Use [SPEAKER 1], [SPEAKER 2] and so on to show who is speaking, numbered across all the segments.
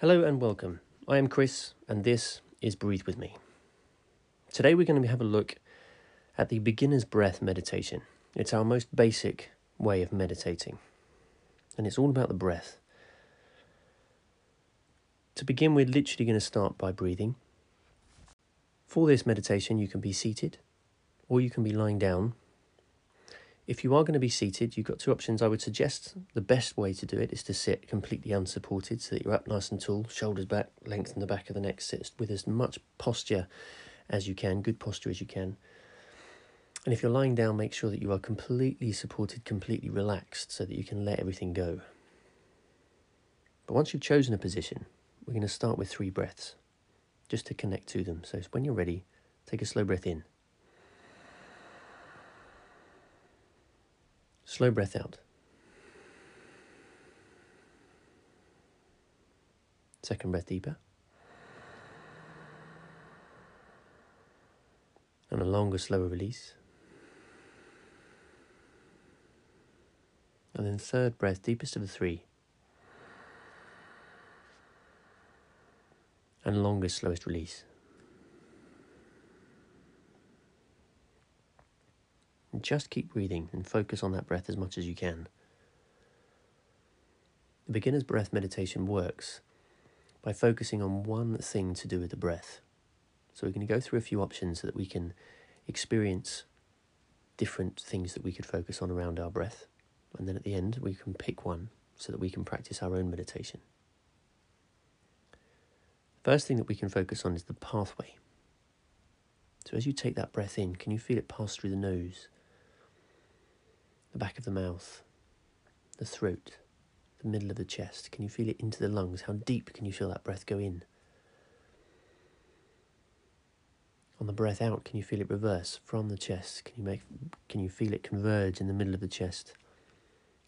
[SPEAKER 1] Hello and welcome. I am Chris, and this is Breathe With Me. Today we're going to have a look at the beginner's breath meditation. It's our most basic way of meditating, and it's all about the breath. To begin, we're literally going to start by breathing. For this meditation, you can be seated or you can be lying down if you are going to be seated, you've got two options. I would suggest the best way to do it is to sit completely unsupported so that you're up nice and tall, shoulders back, lengthen the back of the neck, sit with as much posture as you can, good posture as you can. And if you're lying down, make sure that you are completely supported, completely relaxed so that you can let everything go. But once you've chosen a position, we're going to start with three breaths just to connect to them. So when you're ready, take a slow breath in. Slow breath out. Second breath deeper. And a longer, slower release. And then third breath, deepest of the three. And longest, slowest release. And just keep breathing and focus on that breath as much as you can. The beginner's breath meditation works by focusing on one thing to do with the breath. So we're going to go through a few options so that we can experience different things that we could focus on around our breath. And then at the end, we can pick one so that we can practice our own meditation. First thing that we can focus on is the pathway. So as you take that breath in, can you feel it pass through the nose? The back of the mouth, the throat, the middle of the chest. Can you feel it into the lungs? How deep can you feel that breath go in? On the breath out, can you feel it reverse from the chest? Can you make can you feel it converge in the middle of the chest?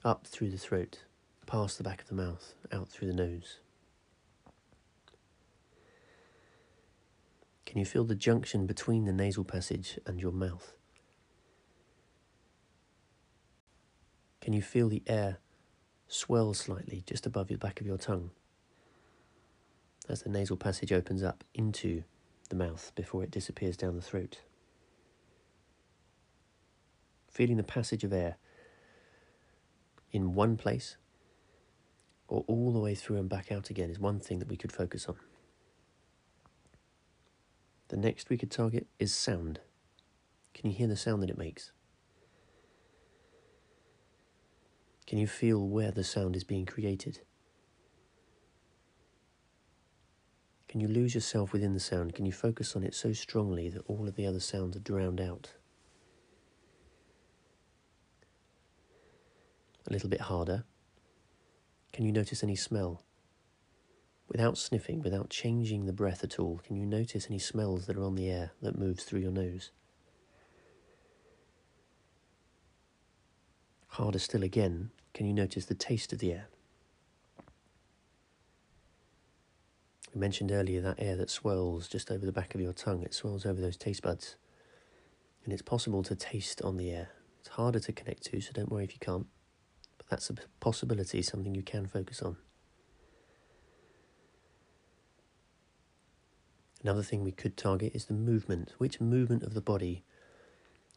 [SPEAKER 1] Up through the throat, past the back of the mouth, out through the nose. Can you feel the junction between the nasal passage and your mouth? Can you feel the air swell slightly just above the back of your tongue as the nasal passage opens up into the mouth before it disappears down the throat? Feeling the passage of air in one place or all the way through and back out again is one thing that we could focus on. The next we could target is sound. Can you hear the sound that it makes? Can you feel where the sound is being created? Can you lose yourself within the sound? Can you focus on it so strongly that all of the other sounds are drowned out? A little bit harder. Can you notice any smell? Without sniffing, without changing the breath at all, can you notice any smells that are on the air that moves through your nose? Harder still again, can you notice the taste of the air? We mentioned earlier that air that swirls just over the back of your tongue, it swirls over those taste buds. And it's possible to taste on the air. It's harder to connect to, so don't worry if you can't. But that's a possibility, something you can focus on. Another thing we could target is the movement. Which movement of the body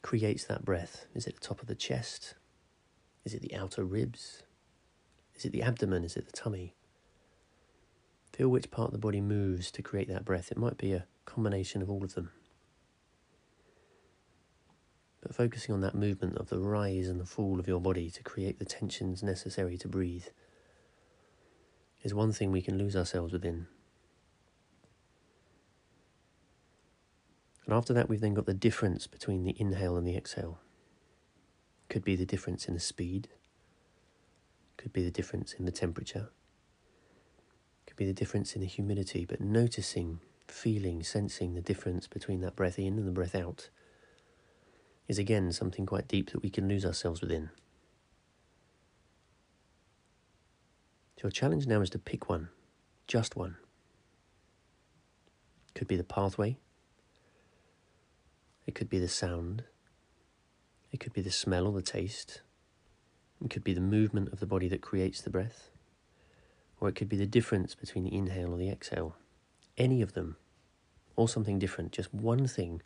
[SPEAKER 1] creates that breath? Is it the top of the chest? Is it the outer ribs? Is it the abdomen? Is it the tummy? Feel which part of the body moves to create that breath. It might be a combination of all of them. But focusing on that movement of the rise and the fall of your body to create the tensions necessary to breathe is one thing we can lose ourselves within. And after that, we've then got the difference between the inhale and the exhale. Could be the difference in the speed, could be the difference in the temperature, could be the difference in the humidity, but noticing, feeling, sensing the difference between that breath in and the breath out is again something quite deep that we can lose ourselves within. So your challenge now is to pick one, just one. Could be the pathway, it could be the sound, it could be the smell or the taste. It could be the movement of the body that creates the breath. or it could be the difference between the inhale or the exhale. Any of them, or something different, just one thing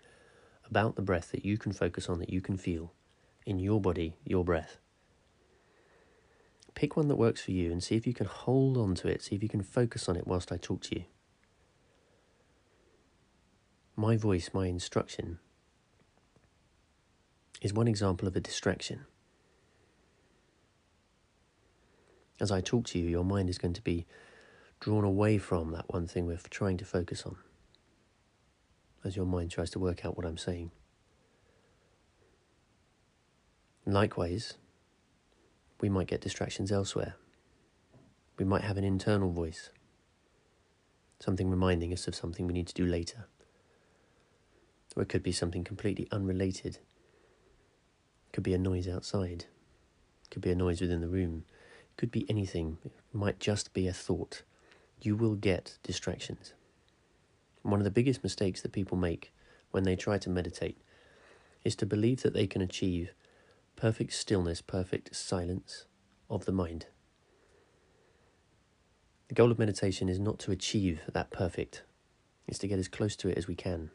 [SPEAKER 1] about the breath that you can focus on, that you can feel in your body, your breath. Pick one that works for you and see if you can hold on to it, see if you can focus on it whilst I talk to you. My voice, my instruction, is one example of a distraction. As I talk to you, your mind is going to be drawn away from that one thing we're trying to focus on as your mind tries to work out what I'm saying. Likewise, we might get distractions elsewhere. We might have an internal voice, something reminding us of something we need to do later. Or it could be something completely unrelated. Could be a noise outside. Could be a noise within the room. Could be anything. It might just be a thought. You will get distractions. One of the biggest mistakes that people make when they try to meditate is to believe that they can achieve perfect stillness, perfect silence of the mind. The goal of meditation is not to achieve that perfect, it's to get as close to it as we can.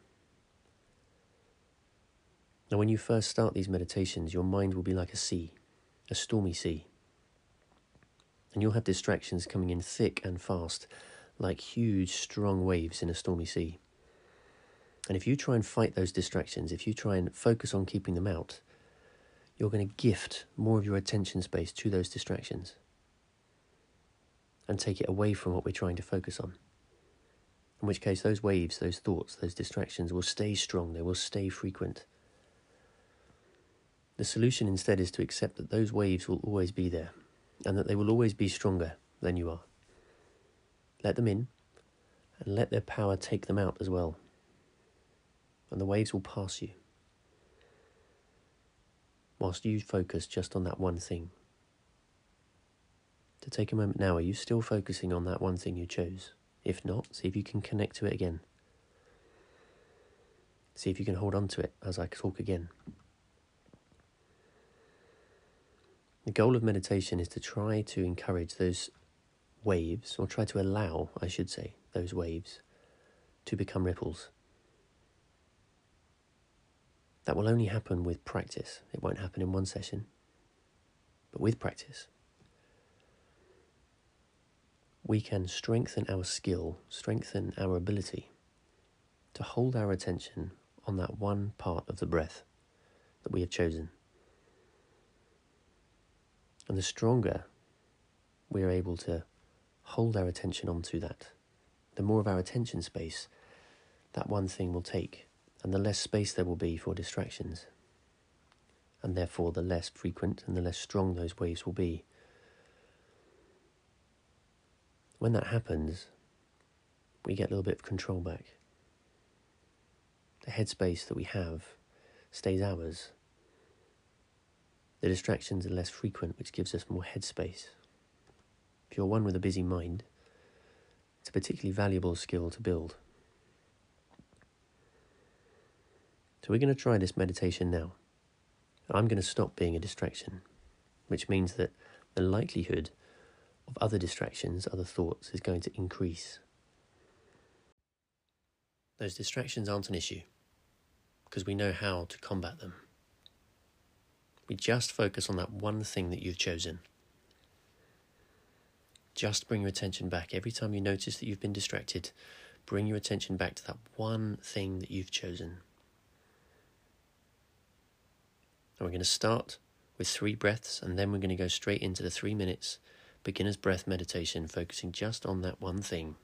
[SPEAKER 1] Now, when you first start these meditations, your mind will be like a sea, a stormy sea. And you'll have distractions coming in thick and fast like huge, strong waves in a stormy sea. And if you try and fight those distractions, if you try and focus on keeping them out, you're going to gift more of your attention space to those distractions and take it away from what we're trying to focus on. In which case, those waves, those thoughts, those distractions will stay strong, they will stay frequent. The solution instead is to accept that those waves will always be there and that they will always be stronger than you are. Let them in and let their power take them out as well. And the waves will pass you. Whilst you focus just on that one thing. To take a moment now, are you still focusing on that one thing you chose? If not, see if you can connect to it again. See if you can hold on to it as I talk again. The goal of meditation is to try to encourage those waves, or try to allow, I should say, those waves to become ripples. That will only happen with practice. It won't happen in one session, but with practice. We can strengthen our skill, strengthen our ability to hold our attention on that one part of the breath that we have chosen. And the stronger we are able to hold our attention onto that, the more of our attention space that one thing will take, and the less space there will be for distractions. And therefore, the less frequent and the less strong those waves will be. When that happens, we get a little bit of control back. The headspace that we have stays ours. The distractions are less frequent, which gives us more headspace. If you're one with a busy mind, it's a particularly valuable skill to build. So we're going to try this meditation now. I'm going to stop being a distraction, which means that the likelihood of other distractions, other thoughts, is going to increase. Those distractions aren't an issue because we know how to combat them. We just focus on that one thing that you've chosen. Just bring your attention back. Every time you notice that you've been distracted, bring your attention back to that one thing that you've chosen. And we're going to start with three breaths, and then we're going to go straight into the three minutes beginner's breath meditation, focusing just on that one thing.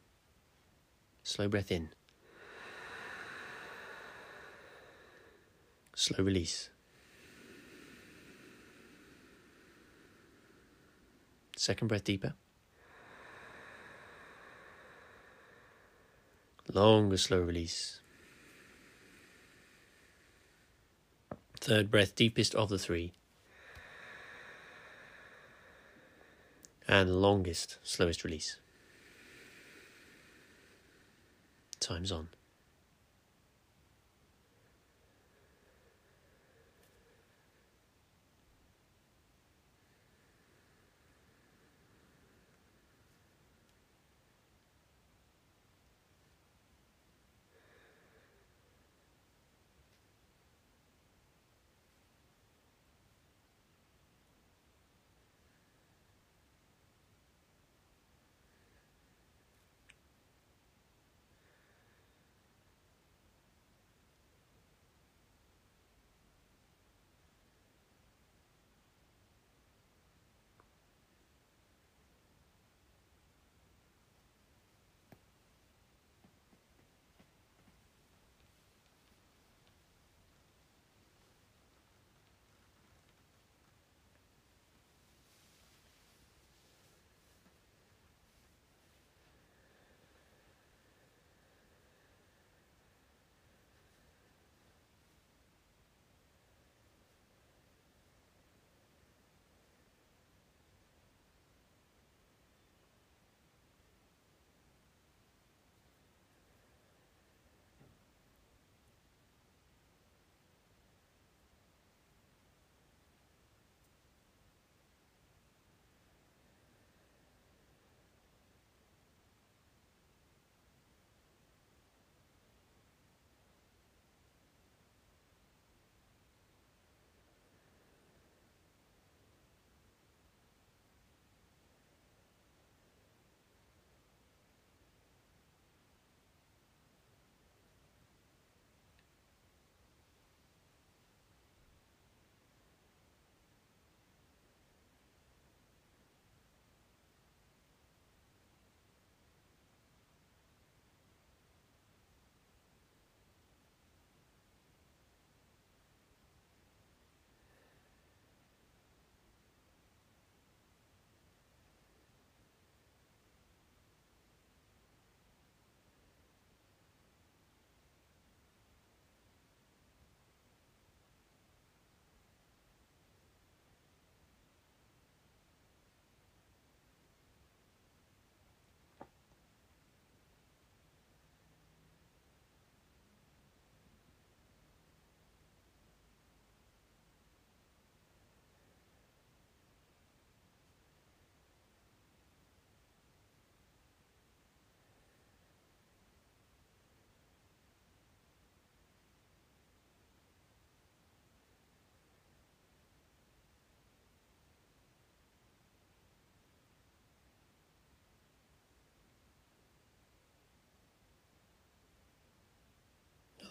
[SPEAKER 1] Slow breath in, slow release. Second breath deeper. Longer, slow release. Third breath, deepest of the three. And longest, slowest release. Time's on.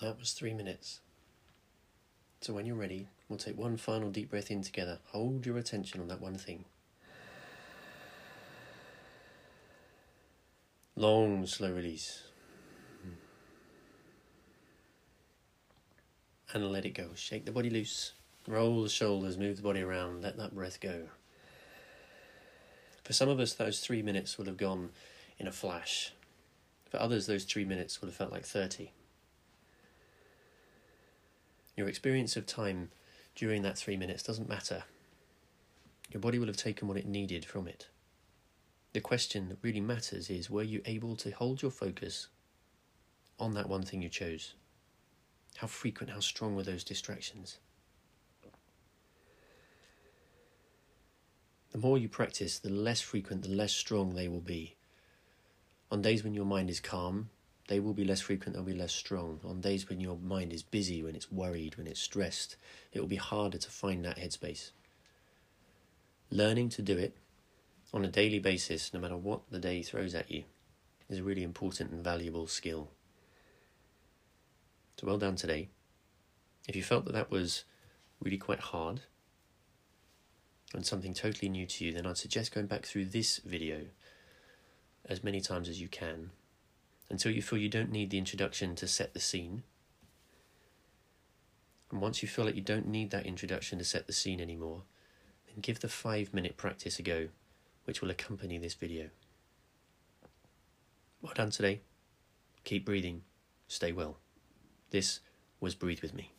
[SPEAKER 1] That was three minutes. So when you're ready, we'll take one final deep breath in together. Hold your attention on that one thing. Long, slow release. And let it go. Shake the body loose. Roll the shoulders, move the body around, let that breath go. For some of us, those three minutes would have gone in a flash. For others, those three minutes would have felt like 30. Your experience of time during that three minutes doesn't matter. Your body will have taken what it needed from it. The question that really matters is were you able to hold your focus on that one thing you chose? How frequent, how strong were those distractions? The more you practice, the less frequent, the less strong they will be. On days when your mind is calm, they will be less frequent, they'll be less strong. On days when your mind is busy, when it's worried, when it's stressed, it will be harder to find that headspace. Learning to do it on a daily basis, no matter what the day throws at you, is a really important and valuable skill. So, well done today. If you felt that that was really quite hard and something totally new to you, then I'd suggest going back through this video as many times as you can until you feel you don't need the introduction to set the scene. And once you feel like you don't need that introduction to set the scene anymore, then give the five minute practice a go, which will accompany this video. Well done today. Keep breathing. Stay well. This was Breathe With Me.